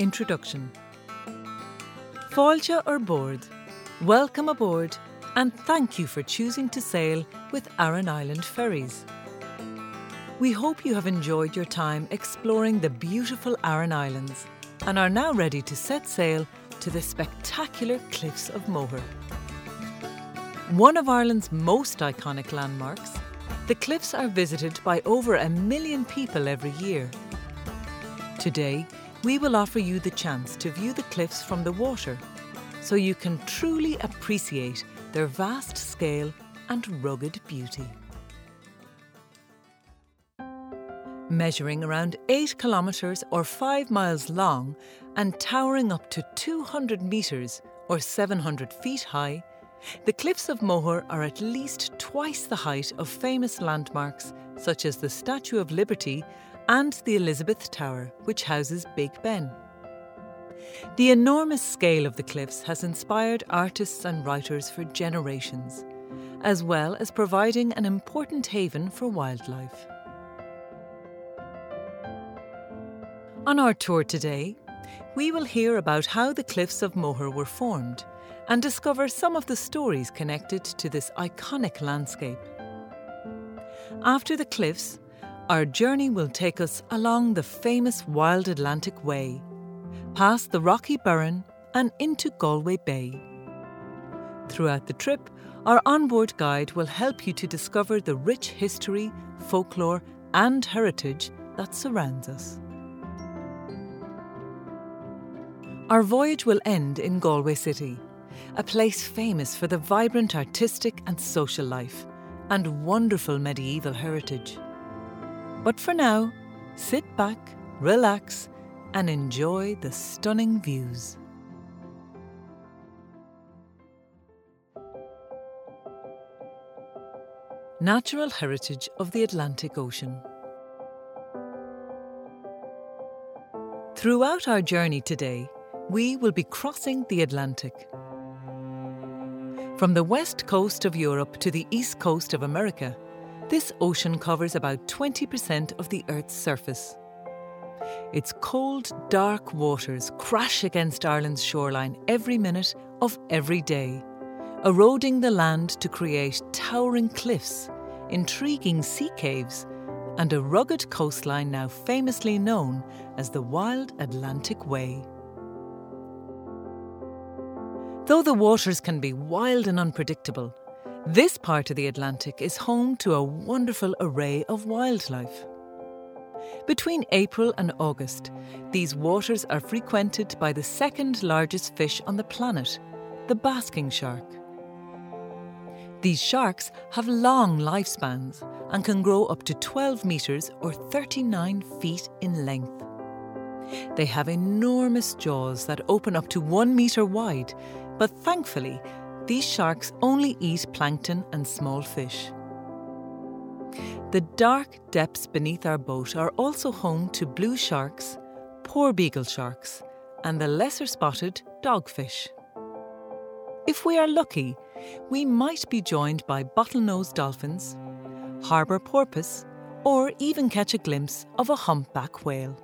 Introduction Fáilte ar bord, welcome aboard and thank you for choosing to sail with Aran Island Ferries. We hope you have enjoyed your time exploring the beautiful Aran Islands and are now ready to set sail to the spectacular cliffs of Moher. One of Ireland's most iconic landmarks, the cliffs are visited by over a million people every year. Today, we will offer you the chance to view the cliffs from the water so you can truly appreciate their vast scale and rugged beauty. Measuring around 8 kilometres or 5 miles long and towering up to 200 metres or 700 feet high, the cliffs of Moher are at least twice the height of famous landmarks such as the Statue of Liberty and the Elizabeth Tower, which houses Big Ben. The enormous scale of the cliffs has inspired artists and writers for generations, as well as providing an important haven for wildlife. On our tour today, we will hear about how the cliffs of Moher were formed and discover some of the stories connected to this iconic landscape. After the cliffs, our journey will take us along the famous Wild Atlantic Way, past the rocky Burren and into Galway Bay. Throughout the trip, our onboard guide will help you to discover the rich history, folklore, and heritage that surrounds us. Our voyage will end in Galway City, a place famous for the vibrant artistic and social life and wonderful medieval heritage. But for now, sit back, relax, and enjoy the stunning views. Natural Heritage of the Atlantic Ocean. Throughout our journey today, we will be crossing the Atlantic. From the west coast of Europe to the east coast of America, this ocean covers about 20% of the Earth's surface. Its cold, dark waters crash against Ireland's shoreline every minute of every day, eroding the land to create towering cliffs, intriguing sea caves, and a rugged coastline now famously known as the Wild Atlantic Way. Though the waters can be wild and unpredictable, this part of the Atlantic is home to a wonderful array of wildlife. Between April and August, these waters are frequented by the second largest fish on the planet, the basking shark. These sharks have long lifespans and can grow up to 12 metres or 39 feet in length. They have enormous jaws that open up to one metre wide, but thankfully, these sharks only eat plankton and small fish. The dark depths beneath our boat are also home to blue sharks, porbeagle sharks, and the lesser spotted dogfish. If we are lucky, we might be joined by bottlenose dolphins, harbour porpoise, or even catch a glimpse of a humpback whale.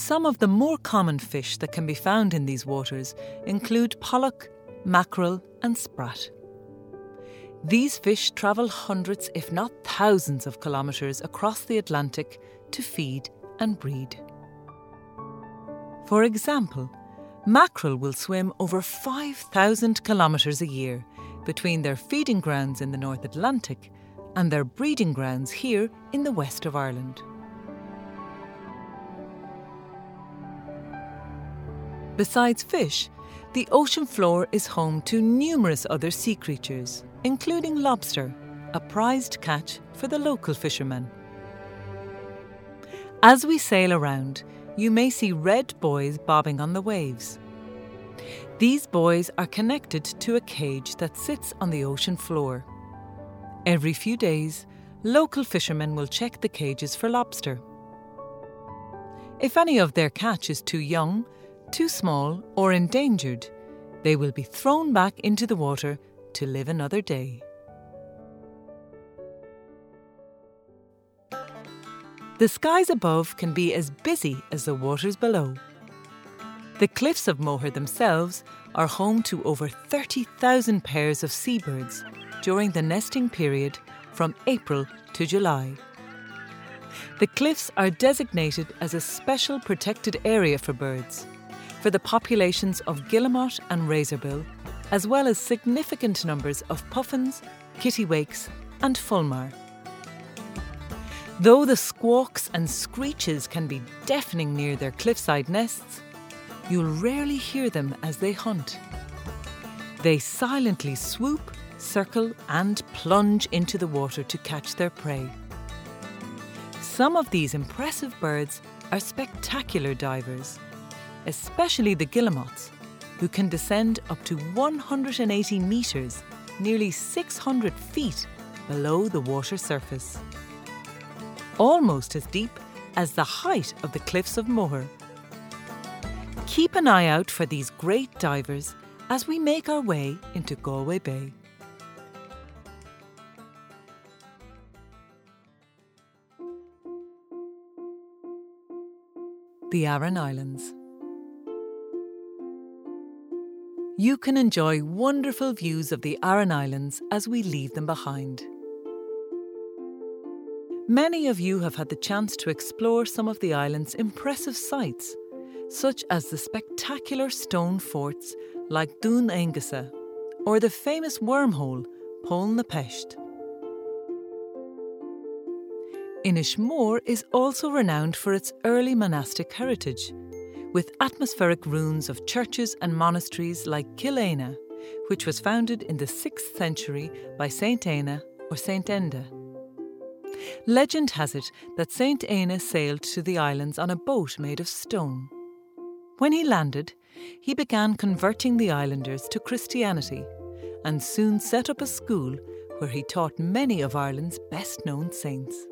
Some of the more common fish that can be found in these waters include pollock, mackerel, and sprat. These fish travel hundreds, if not thousands, of kilometres across the Atlantic to feed and breed. For example, mackerel will swim over 5,000 kilometres a year between their feeding grounds in the North Atlantic and their breeding grounds here in the west of Ireland. Besides fish, the ocean floor is home to numerous other sea creatures, including lobster, a prized catch for the local fishermen. As we sail around, you may see red buoys bobbing on the waves. These buoys are connected to a cage that sits on the ocean floor. Every few days, local fishermen will check the cages for lobster. If any of their catch is too young, too small, or endangered, they will be thrown back into the water to live another day. The skies above can be as busy as the waters below. The cliffs of Moher themselves are home to over 30,000 pairs of seabirds during the nesting period from April to July. The cliffs are designated as a special protected area for birds, for the populations of guillemot and razorbill, as well as significant numbers of puffins, kittiwakes, and fulmar. Though the squawks and screeches can be deafening near their cliffside nests, you'll rarely hear them as they hunt. They silently swoop, circle, and plunge into the water to catch their prey. Some of these impressive birds are spectacular divers, especially the guillemots, who can descend up to 180 metres, nearly 600 feet below the water surface almost as deep as the height of the cliffs of Moher. Keep an eye out for these great divers as we make our way into Galway Bay. The Aran Islands. You can enjoy wonderful views of the Aran Islands as we leave them behind. Many of you have had the chance to explore some of the island's impressive sights, such as the spectacular stone forts like Dún Aonghasa or the famous wormhole Poll na bPéist. Inishmore is also renowned for its early monastic heritage, with atmospheric ruins of churches and monasteries like Killeany, which was founded in the 6th century by Saint Éanna or Saint Enda. Legend has it that Saint Éanna sailed to the islands on a boat made of stone. When he landed, he began converting the islanders to Christianity and soon set up a school where he taught many of Ireland's best known saints.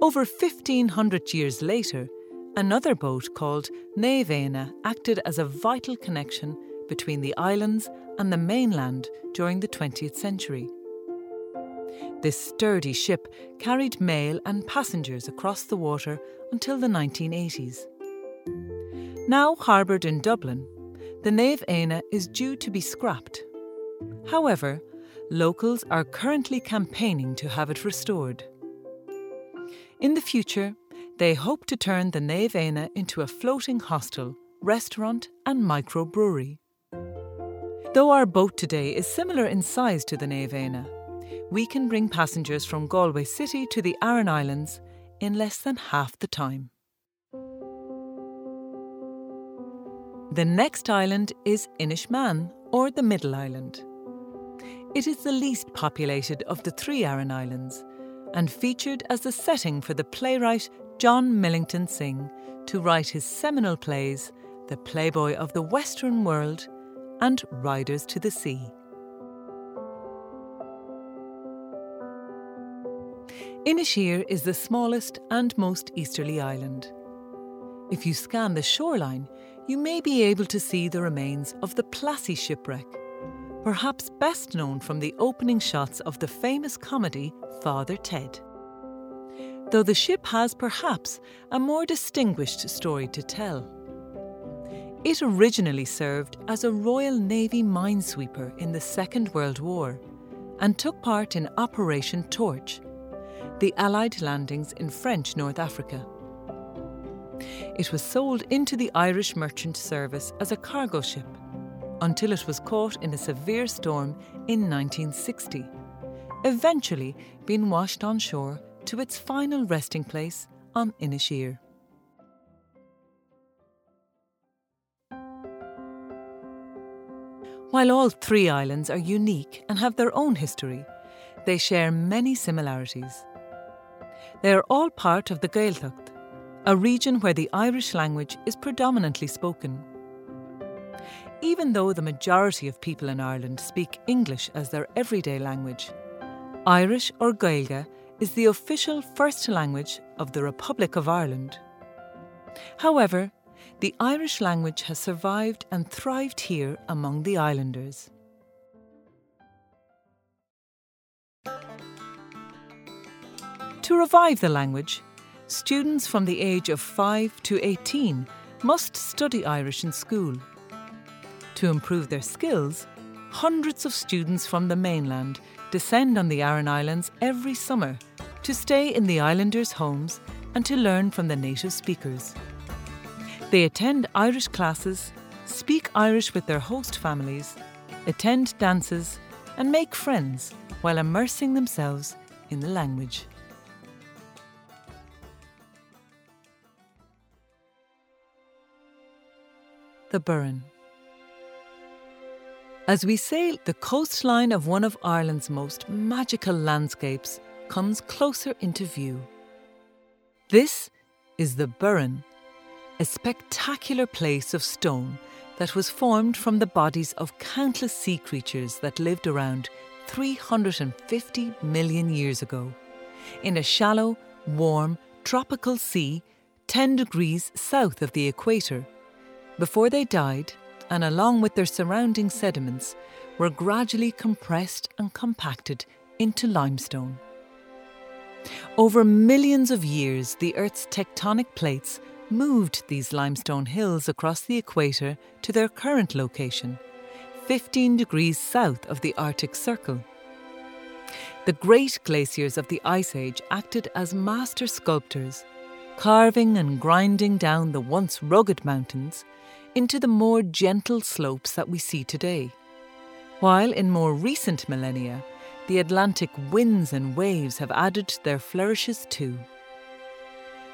Over 1500 years later, another boat called Naomh acted as a vital connection between the islands and the mainland during the 20th century. This sturdy ship carried mail and passengers across the water until the 1980s. Now harboured in Dublin, the Naomh Éanna is due to be scrapped. However, locals are currently campaigning to have it restored. In the future, they hope to turn the Éanna into a floating hostel, restaurant, and microbrewery. Though our boat today is similar in size to the Éanna, we can bring passengers from Galway City to the Aran Islands in less than half the time. The next island is Inishmaan, or the Middle Island. It is the least populated of the three Aran Islands and featured as the setting for the playwright John Millington Synge to write his seminal plays The Playboy of the Western World and Riders to the Sea. Inisheer is the smallest and most easterly island. If you scan the shoreline, you may be able to see the remains of the Plassey shipwreck, perhaps best known from the opening shots of the famous comedy Father Ted. Though the ship has perhaps a more distinguished story to tell. It originally served as a Royal Navy minesweeper in the Second World War and took part in Operation Torch the Allied landings in French North Africa. It was sold into the Irish merchant service as a cargo ship until it was caught in a severe storm in 1960, eventually being washed on shore to its final resting place on Inisheer. While all three islands are unique and have their own history, they share many similarities. They are all part of the Gaeltacht, a region where the Irish language is predominantly spoken. Even though the majority of people in Ireland speak English as their everyday language, Irish or Gaeilge is the official first language of the Republic of Ireland. However, the Irish language has survived and thrived here among the islanders. To revive the language, students from the age of 5 to 18 must study Irish in school. To improve their skills, hundreds of students from the mainland descend on the Aran Islands every summer to stay in the islanders' homes and to learn from the native speakers. They attend Irish classes, speak Irish with their host families, attend dances, and make friends while immersing themselves in the language. the Burren. As we sail, the coastline of one of Ireland's most magical landscapes comes closer into view. This is the Burren, a spectacular place of stone that was formed from the bodies of countless sea creatures that lived around 350 million years ago in a shallow, warm, tropical sea 10 degrees south of the equator before they died, and along with their surrounding sediments, were gradually compressed and compacted into limestone. Over millions of years, the Earth's tectonic plates moved these limestone hills across the equator to their current location, 15 degrees south of the Arctic Circle. The great glaciers of the Ice Age acted as master sculptors, carving and grinding down the once rugged mountains into the more gentle slopes that we see today. While in more recent millennia, the Atlantic winds and waves have added their flourishes too.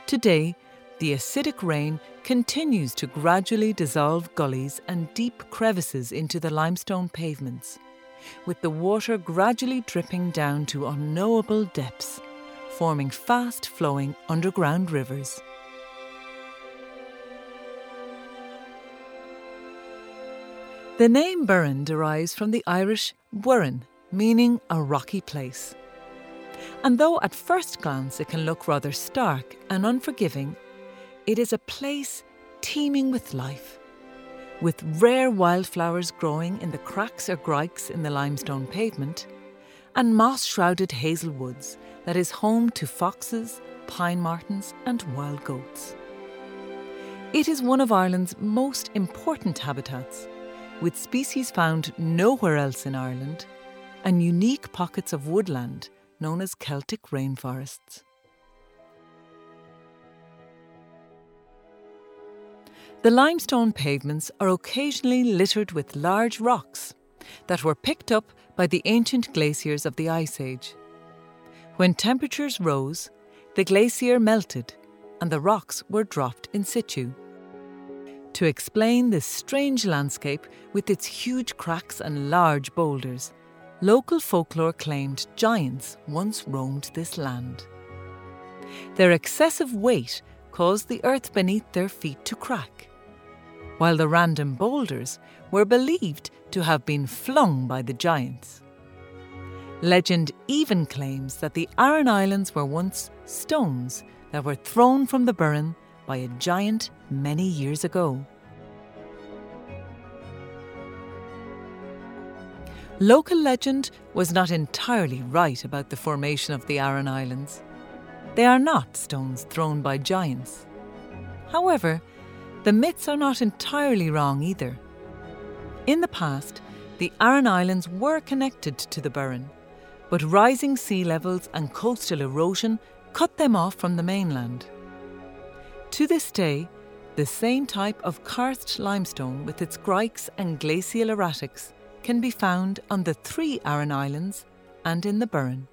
Today, the acidic rain continues to gradually dissolve gullies and deep crevices into the limestone pavements, with the water gradually dripping down to unknowable depths, forming fast flowing underground rivers. The name Burren derives from the Irish Boireann, meaning a rocky place. And though at first glance it can look rather stark and unforgiving, it is a place teeming with life, with rare wildflowers growing in the cracks or grikes in the limestone pavement, and moss shrouded hazel woods that is home to foxes, pine martens, and wild goats. It is one of Ireland's most important habitats with species found nowhere else in Ireland and unique pockets of woodland known as Celtic rainforests. The limestone pavements are occasionally littered with large rocks that were picked up by the ancient glaciers of the Ice Age. When temperatures rose, the glacier melted and the rocks were dropped in situ. To explain this strange landscape with its huge cracks and large boulders, local folklore claimed giants once roamed this land. Their excessive weight caused the earth beneath their feet to crack, while the random boulders were believed to have been flung by the giants. Legend even claims that the Aran Islands were once stones that were thrown from the Burren by a giant many years ago. Local legend was not entirely right about the formation of the Aran Islands. They are not stones thrown by giants. However, the myths are not entirely wrong either. In the past, the Aran Islands were connected to the Burren, but rising sea levels and coastal erosion cut them off from the mainland. To this day, the same type of karst limestone with its grikes and glacial erratics can be found on the three Aran Islands and in the Burren.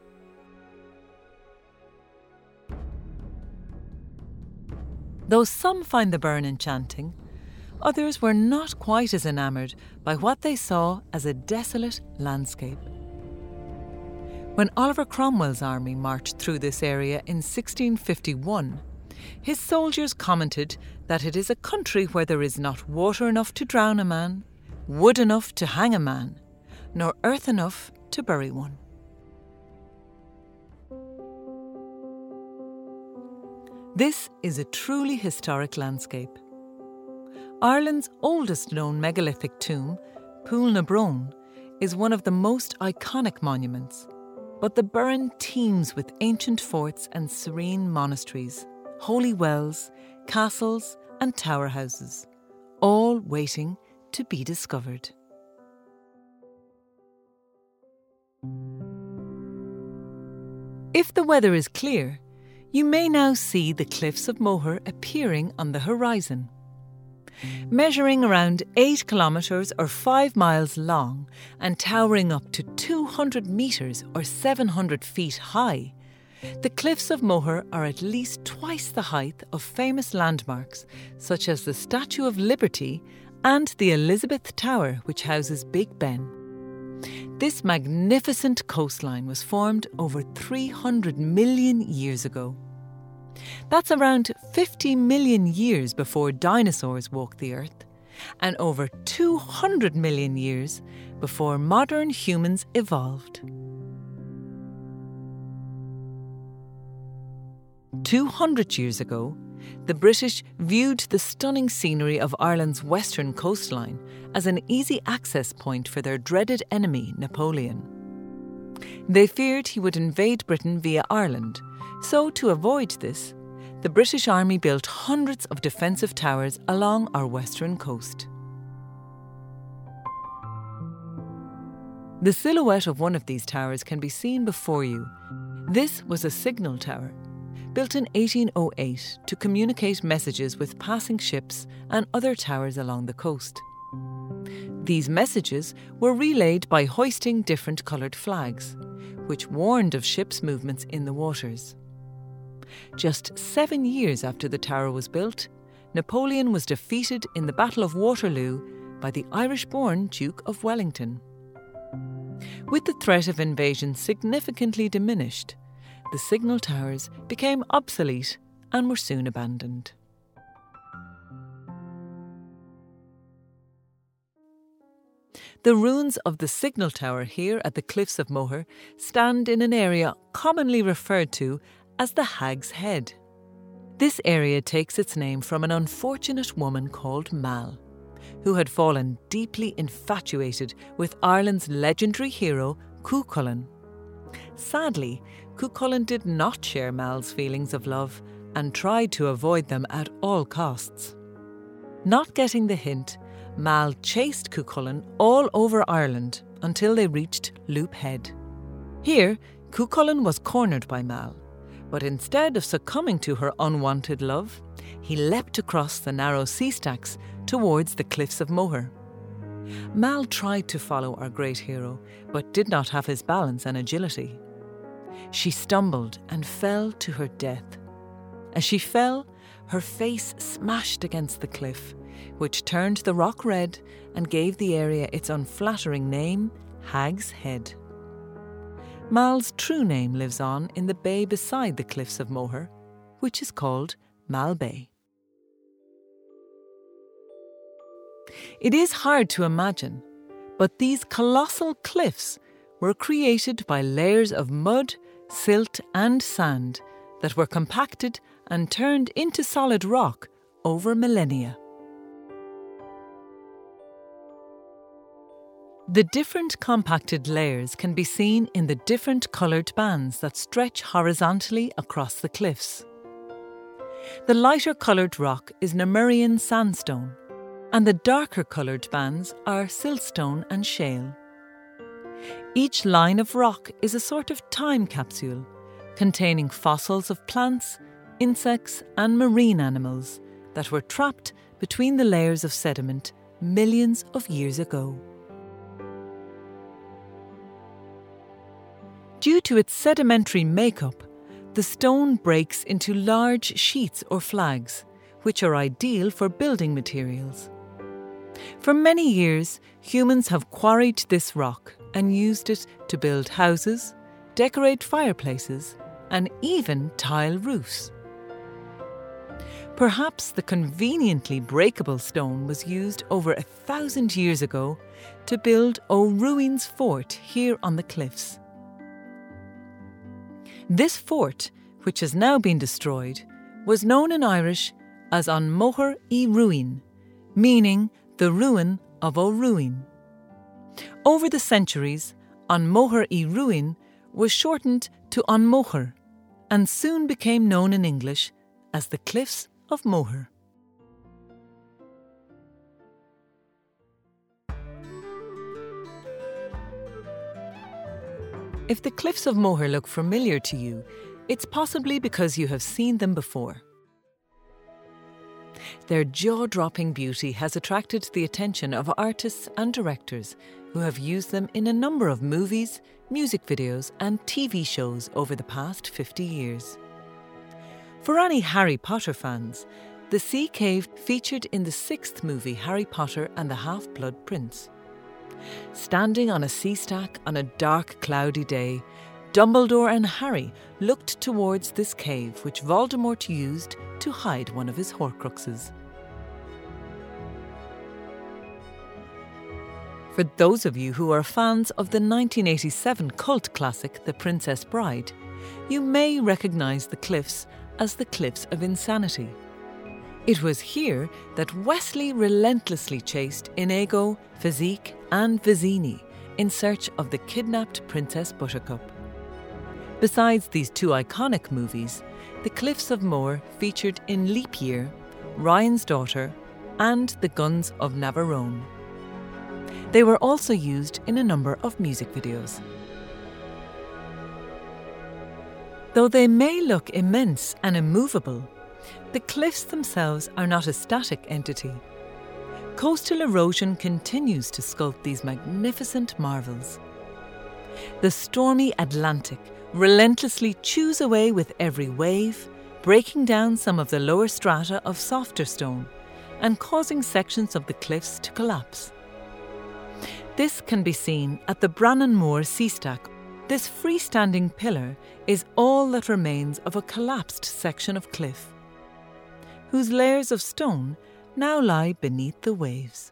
Though some find the Burren enchanting, others were not quite as enamoured by what they saw as a desolate landscape. When Oliver Cromwell's army marched through this area in 1651, his soldiers commented that it is a country where there is not water enough to drown a man, wood enough to hang a man, nor earth enough to bury one. This is a truly historic landscape. Ireland's oldest known megalithic tomb, Poulnabrone, is one of the most iconic monuments, but the Burren teems with ancient forts and serene monasteries, holy wells, castles, and tower houses, all waiting to be discovered. If the weather is clear, you may now see the cliffs of Moher appearing on the horizon. Measuring around 8 kilometres or 5 miles long and towering up to 200 metres or 700 feet high, the cliffs of Moher are at least twice the height of famous landmarks such as the Statue of Liberty and the Elizabeth Tower, which houses Big Ben. This magnificent coastline was formed over 300 million years ago. That's around 50 million years before dinosaurs walked the earth, and over 200 million years before modern humans evolved. 200 years ago, the British viewed the stunning scenery of Ireland's western coastline as an easy access point for their dreaded enemy, Napoleon. They feared he would invade Britain via Ireland, so to avoid this, the British Army built hundreds of defensive towers along our western coast. The silhouette of one of these towers can be seen before you. This was a signal tower built in 1808 to communicate messages with passing ships and other towers along the coast. These messages were relayed by hoisting different coloured flags, which warned of ships' movements in the waters. Just seven years after the tower was built, Napoleon was defeated in the Battle of Waterloo by the Irish born Duke of Wellington. With the threat of invasion significantly diminished, the signal towers became obsolete and were soon abandoned. The ruins of the signal tower here at the cliffs of Moher stand in an area commonly referred to as the Hag's Head. This area takes its name from an unfortunate woman called Mal, who had fallen deeply infatuated with Ireland's legendary hero, Cuchulainn. Sadly, Cuchulainn did not share Mal's feelings of love and tried to avoid them at all costs. Not getting the hint, Mal chased Cuchulainn all over Ireland until they reached Loop Head. Here, Cuchulainn was cornered by Mal, but instead of succumbing to her unwanted love, he leapt across the narrow sea stacks towards the cliffs of Moher. Mal tried to follow our great hero, but did not have his balance and agility. She stumbled and fell to her death. As she fell, her face smashed against the cliff, which turned the rock red and gave the area its unflattering name, Hag's Head. Mal's true name lives on in the bay beside the cliffs of Moher, which is called Mal Bay. It is hard to imagine, but these colossal cliffs were created by layers of mud silt, and sand that were compacted and turned into solid rock over millennia. The different compacted layers can be seen in the different coloured bands that stretch horizontally across the cliffs. The lighter coloured rock is Namurian sandstone, and the darker coloured bands are siltstone and shale. Each line of rock is a sort of time capsule containing fossils of plants, insects, and marine animals that were trapped between the layers of sediment millions of years ago. Due to its sedimentary makeup, the stone breaks into large sheets or flags, which are ideal for building materials. For many years, humans have quarried this rock and used it to build houses, decorate fireplaces, and even tile roofs. Perhaps the conveniently breakable stone was used over a thousand years ago to build O'Ruin's fort here on the cliffs. This fort, which has now been destroyed, was known in Irish as An Moher i Ruin, meaning the ruin of O'Ruin. Over the centuries, An Moher i Ruin was shortened to An Mochar and soon became known in English as the Cliffs of Moher. If the Cliffs of Moher look familiar to you, it's possibly because you have seen them before. Their jaw dropping beauty has attracted the attention of artists and directors who have used them in a number of movies, music videos, and TV shows over the past 50 years. For any Harry Potter fans, the Sea Cave featured in the sixth movie Harry Potter and the Half Blood Prince. Standing on a sea stack on a dark, cloudy day, Dumbledore and Harry looked towards this cave which Voldemort used to hide one of his Horcruxes. For those of you who are fans of the 1987 cult classic The Princess Bride, you may recognise the cliffs as the Cliffs of Insanity. It was here that Westley relentlessly chased Inigo, Fezzik, and Vizzini in search of the kidnapped Princess Buttercup. Besides these two iconic movies, The Cliffs of Moher featured in Leap Year, Ryan's Daughter, and The Guns of Navarone. They were also used in a number of music videos. Though they may look immense and immovable, the cliffs themselves are not a static entity. Coastal erosion continues to sculpt these magnificent marvels. The stormy Atlantic relentlessly chews away with every wave, breaking down some of the lower strata of softer stone and causing sections of the cliffs to collapse. This can be seen at the Branaunmore sea stack. This freestanding pillar is all that remains of a collapsed section of cliff, whose layers of stone now lie beneath the waves.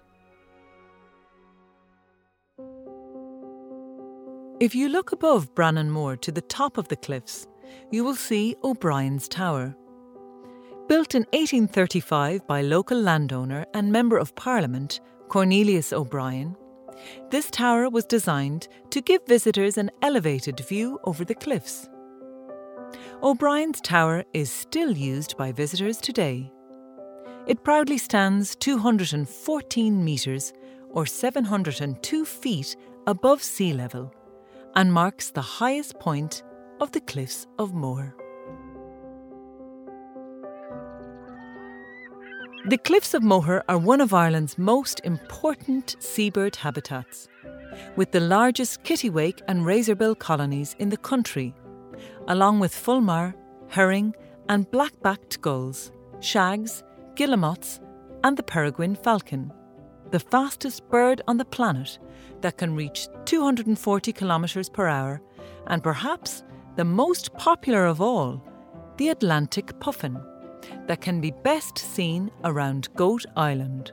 If you look above Branaunmore to the top of the cliffs, you will see O'Brien's Tower. Built in 1835 by local landowner and Member of Parliament Cornelius O'Brien, this tower was designed to give visitors an elevated view over the cliffs. O'Brien's Tower is still used by visitors today. It proudly stands 214 metres or 702 feet above sea level and marks the highest point of the Cliffs of Moher. The Cliffs of Moher are one of Ireland's most important seabird habitats, with the largest kittiwake and razorbill colonies in the country, along with fulmar, herring, and black-backed gulls, shags, guillemots, and the peregrine falcon, the fastest bird on the planet that can reach 240 kilometres per hour, and perhaps the most popular of all, the Atlantic puffin, that can be best seen around Goat Island.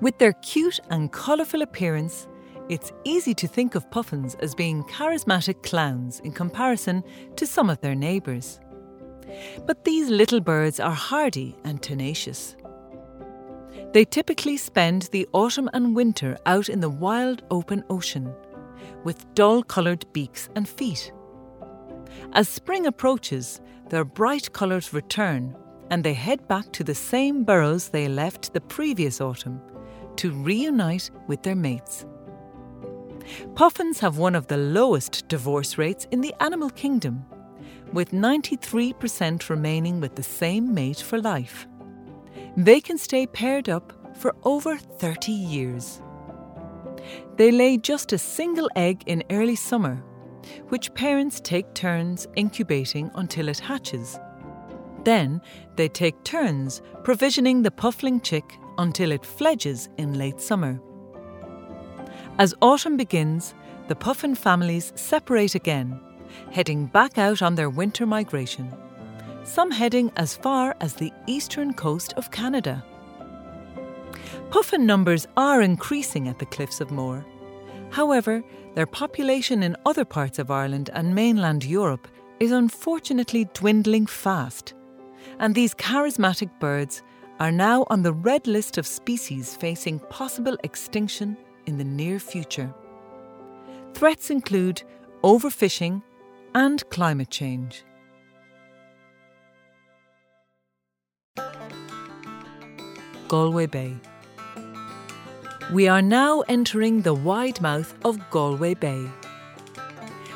With their cute and colourful appearance, it's easy to think of puffins as being charismatic clowns in comparison to some of their neighbours. But these little birds are hardy and tenacious. They typically spend the autumn and winter out in the wild open ocean, with dull coloured beaks and feet. As spring approaches, their bright colours return and they head back to the same burrows they left the previous autumn to reunite with their mates. Puffins have one of the lowest divorce rates in the animal kingdom, with 93% remaining with the same mate for life they can stay paired up for over 30 years. They lay just a single egg in early summer, which parents take turns incubating until it hatches. Then they take turns provisioning the puffling chick until it fledges in late summer. As autumn begins, the puffin families separate again, heading back out on their winter migration some heading as far as the eastern coast of Canada. Puffin numbers are increasing at the Cliffs of Moher. However, their population in other parts of Ireland and mainland Europe is unfortunately dwindling fast, and these charismatic birds are now on the red list of species facing possible extinction in the near future. Threats include overfishing, and climate change. Galway Bay. We are now entering the wide mouth of Galway Bay.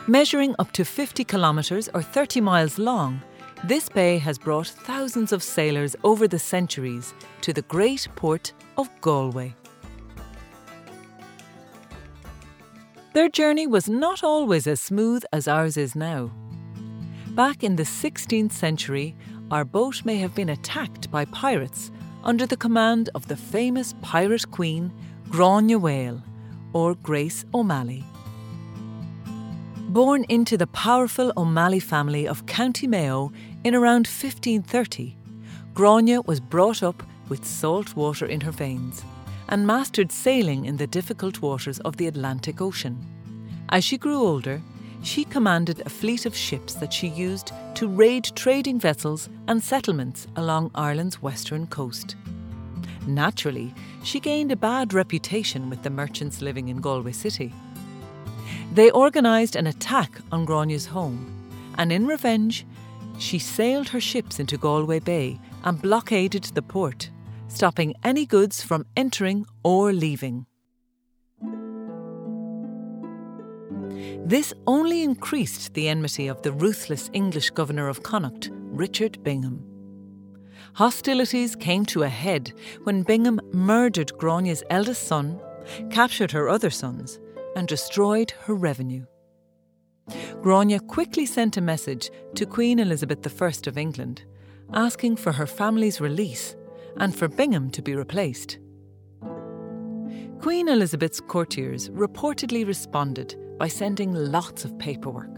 Measuring up to 50 kilometres or 30 miles long, this bay has brought thousands of sailors over the centuries to the great port of Galway. Their journey was not always as smooth as ours is now. Back in the 16th century, our boat may have been attacked by pirates under the command of the famous pirate queen Grania Mhaol, or Grace O'Malley. Born into the powerful O'Malley family of County Mayo in around 1530, Grania was brought up with salt water in her veins and mastered sailing in the difficult waters of the Atlantic Ocean. As she grew older, she commanded a fleet of ships that she used to raid trading vessels and settlements along Ireland's western coast. Naturally, she gained a bad reputation with the merchants living in Galway City. They organised an attack on Grania's home, and in revenge, she sailed her ships into Galway Bay and blockaded the port, stopping any goods from entering or leaving. This only increased the enmity of the ruthless English governor of Connacht, Richard Bingham. Hostilities came to a head when Bingham murdered Grania's eldest son, captured her other sons, and destroyed her revenue. Grania quickly sent a message to Queen Elizabeth I of England, asking for her family's release and for Bingham to be replaced. Queen Elizabeth's courtiers reportedly responded by sending lots of paperwork.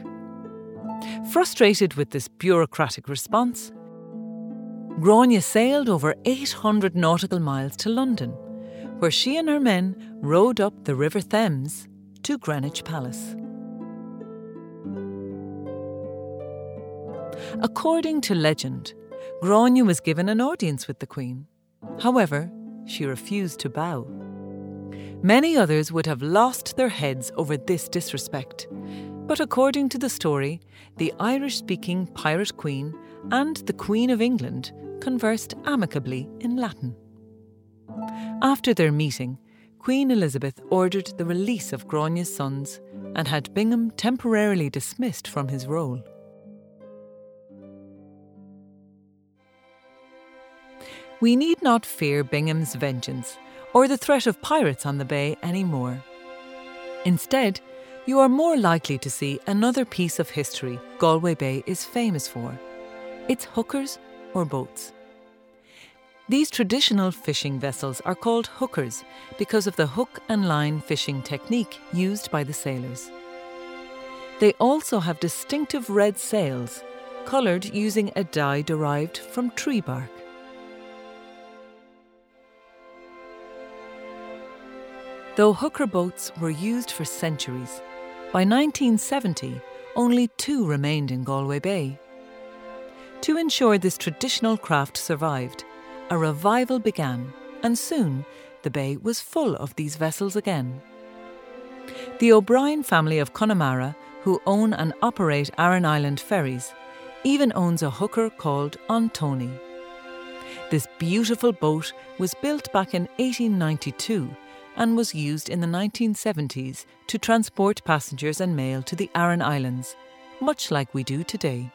Frustrated with this bureaucratic response, Grania sailed over 800 nautical miles to London, where she and her men rowed up the River Thames to Greenwich Palace. According to legend, Grania was given an audience with the Queen. However, she refused to bow. Many others would have lost their heads over this disrespect. But according to the story, the Irish speaking pirate queen and the Queen of England conversed amicably in Latin. After their meeting, Queen Elizabeth ordered the release of Grania's sons and had Bingham temporarily dismissed from his role. We need not fear Bingham's vengeance or the threat of pirates on the bay anymore. Instead, you are more likely to see another piece of history Galway Bay is famous for its hookers or boats. These traditional fishing vessels are called hookers because of the hook and line fishing technique used by the sailors. They also have distinctive red sails, coloured using a dye derived from tree bark. Though hooker boats were used for centuries, by 1970 only two remained in Galway Bay. To ensure this traditional craft survived, a revival began, and soon the bay was full of these vessels again. The O'Brien family of Connemara, who own and operate Aran Island ferries, even owns a hooker called An Tónaí. This beautiful boat was built back in 1892 and was used in the 1970s to transport passengers and mail to the Aran Islands, much like we do today.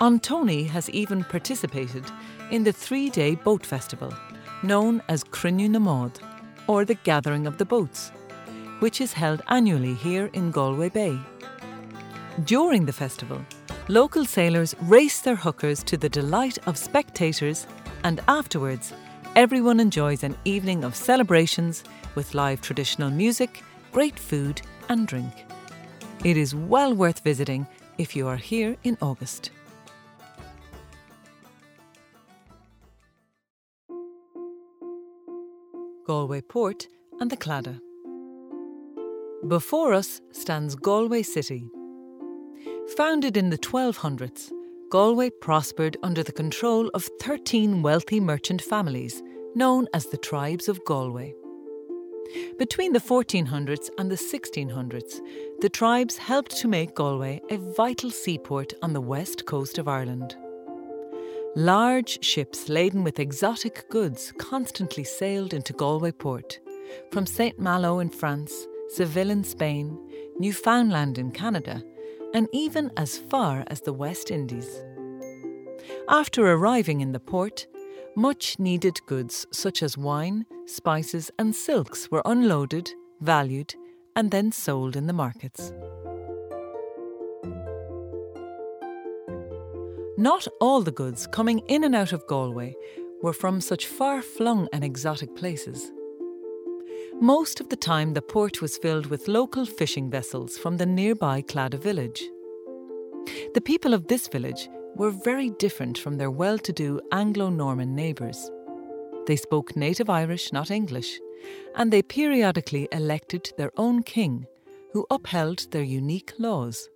An Tónaí has even participated in the three day boat festival known as Cruinniú na mBád, or the Gathering of the Boats, which is held annually here in Galway Bay. During the festival, local sailors race their hookers to the delight of spectators, and afterwards, everyone enjoys an evening of celebrations with live traditional music, great food, and drink. It is well worth visiting if you are here in August. Galway Port and the Claddagh. Before us stands Galway City. Founded in the 1200s, Galway prospered under the control of 13 wealthy merchant families known as the Tribes of Galway. Between the 1400s and the 1600s, the tribes helped to make Galway a vital seaport on the west coast of Ireland. Large ships laden with exotic goods constantly sailed into Galway port, from St. Malo in France, Seville in Spain, Newfoundland in Canada, and even as far as the West Indies. After arriving in the port, much needed goods such as wine, spices, and silks were unloaded, valued, and then sold in the markets. Not all the goods coming in and out of Galway were from such far flung and exotic places. Most of the time, the port was filled with local fishing vessels from the nearby Claddagh village. The people of this village were very different from their well to do Anglo Norman neighbours. They spoke native Irish, not English, and they periodically elected their own king, who upheld their unique laws.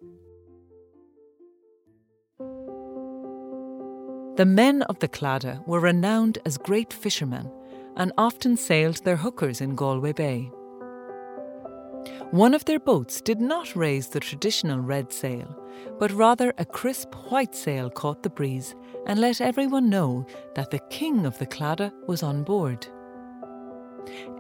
The men of the Claddagh were renowned as great fishermen and often sailed their hookers in Galway Bay. One of their boats did not raise the traditional red sail, but rather a crisp white sail caught the breeze and let everyone know that the king of the Claddagh was on board.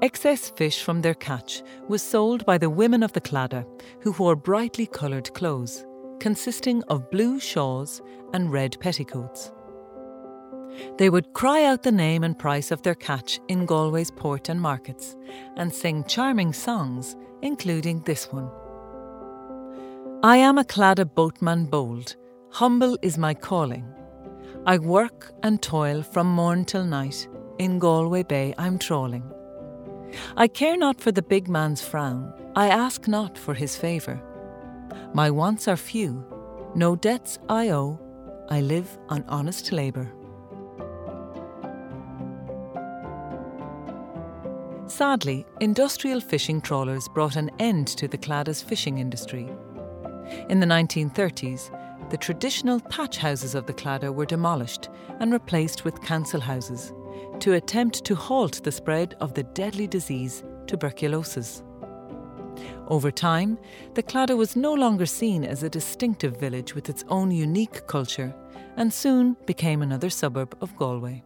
Excess fish from their catch was sold by the women of the Claddagh, who wore brightly coloured clothes, consisting of blue shawls and red petticoats. They would cry out the name and price of their catch in Galway's port and markets and sing charming songs, including this one. I am a Claddagh boatman bold, humble is my calling. I work and toil from morn till night, in Galway Bay I'm trawling. I care not for the big man's frown, I ask not for his favour. My wants are few, no debts I owe, I live on honest labour. Sadly, industrial fishing trawlers brought an end to the Claddagh's fishing industry. In the 1930s, the traditional thatch houses of the Claddagh were demolished and replaced with council houses to attempt to halt the spread of the deadly disease tuberculosis. Over time, the Claddagh was no longer seen as a distinctive village with its own unique culture and soon became another suburb of Galway.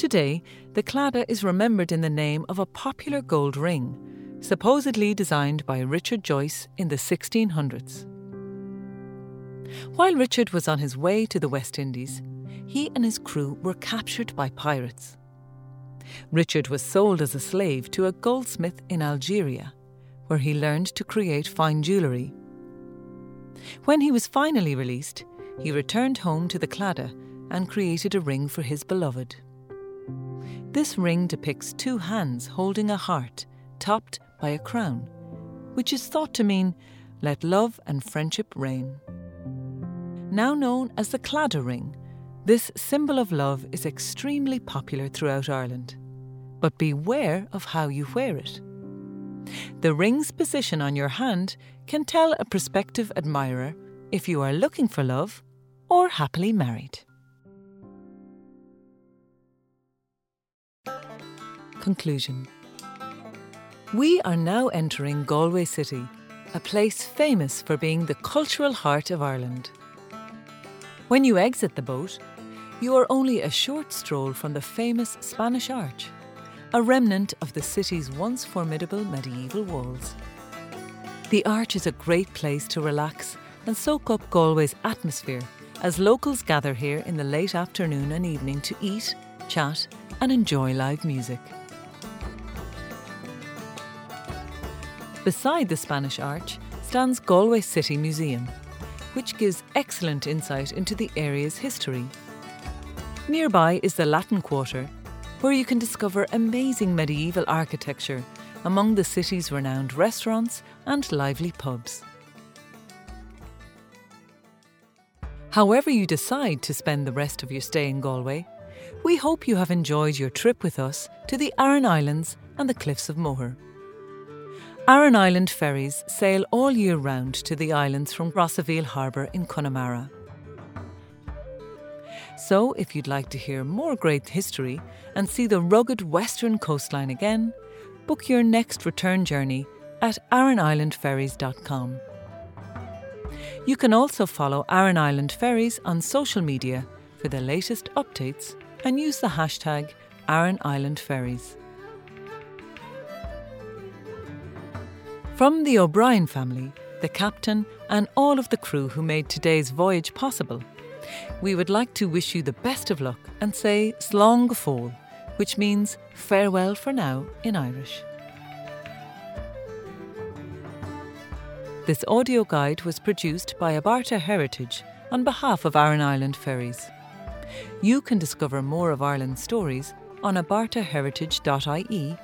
Today, the Claddagh is remembered in the name of a popular gold ring, supposedly designed by Richard Joyce in the 1600s. While Richard was on his way to the West Indies, he and his crew were captured by pirates. Richard was sold as a slave to a goldsmith in Algeria, where he learned to create fine jewellery. When he was finally released, he returned home to the Claddagh and created a ring for his beloved. This ring depicts two hands holding a heart topped by a crown, which is thought to mean, let love and friendship reign. Now known as the Claddagh ring, this symbol of love is extremely popular throughout Ireland. But beware of how you wear it. The ring's position on your hand can tell a prospective admirer if you are looking for love or happily married. Conclusion We are now entering Galway City, a place famous for being the cultural heart of Ireland. When you exit the boat, you are only a short stroll from the famous Spanish Arch, a remnant of the city's once formidable medieval walls. The Arch is a great place to relax and soak up Galway's atmosphere as locals gather here in the late afternoon and evening to eat, chat, and enjoy live music. Beside the Spanish Arch stands Galway City Museum, which gives excellent insight into the area's history. Nearby is the Latin Quarter, where you can discover amazing medieval architecture among the city's renowned restaurants and lively pubs. However, you decide to spend the rest of your stay in Galway, we hope you have enjoyed your trip with us to the Aran Islands and the Cliffs of Moher. Aran Island ferries sail all year round to the islands from Rossaveel Harbour in Connemara. So, if you'd like to hear more great history and see the rugged western coastline again, book your next return journey at AranIslandFerries.com. You can also follow Aran Island Ferries on social media for the latest updates and use the hashtag Aran Island Ferries. From the O'Brien family, the captain, and all of the crew who made today's voyage possible, we would like to wish you the best of luck and say Slán go fóill, which means farewell for now in Irish. This audio guide was produced by Abarta Heritage on behalf of Aran Island Ferries. You can discover more of Ireland's stories on abartaheritage.ie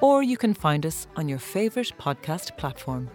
or you can find us on your favourite podcast platform.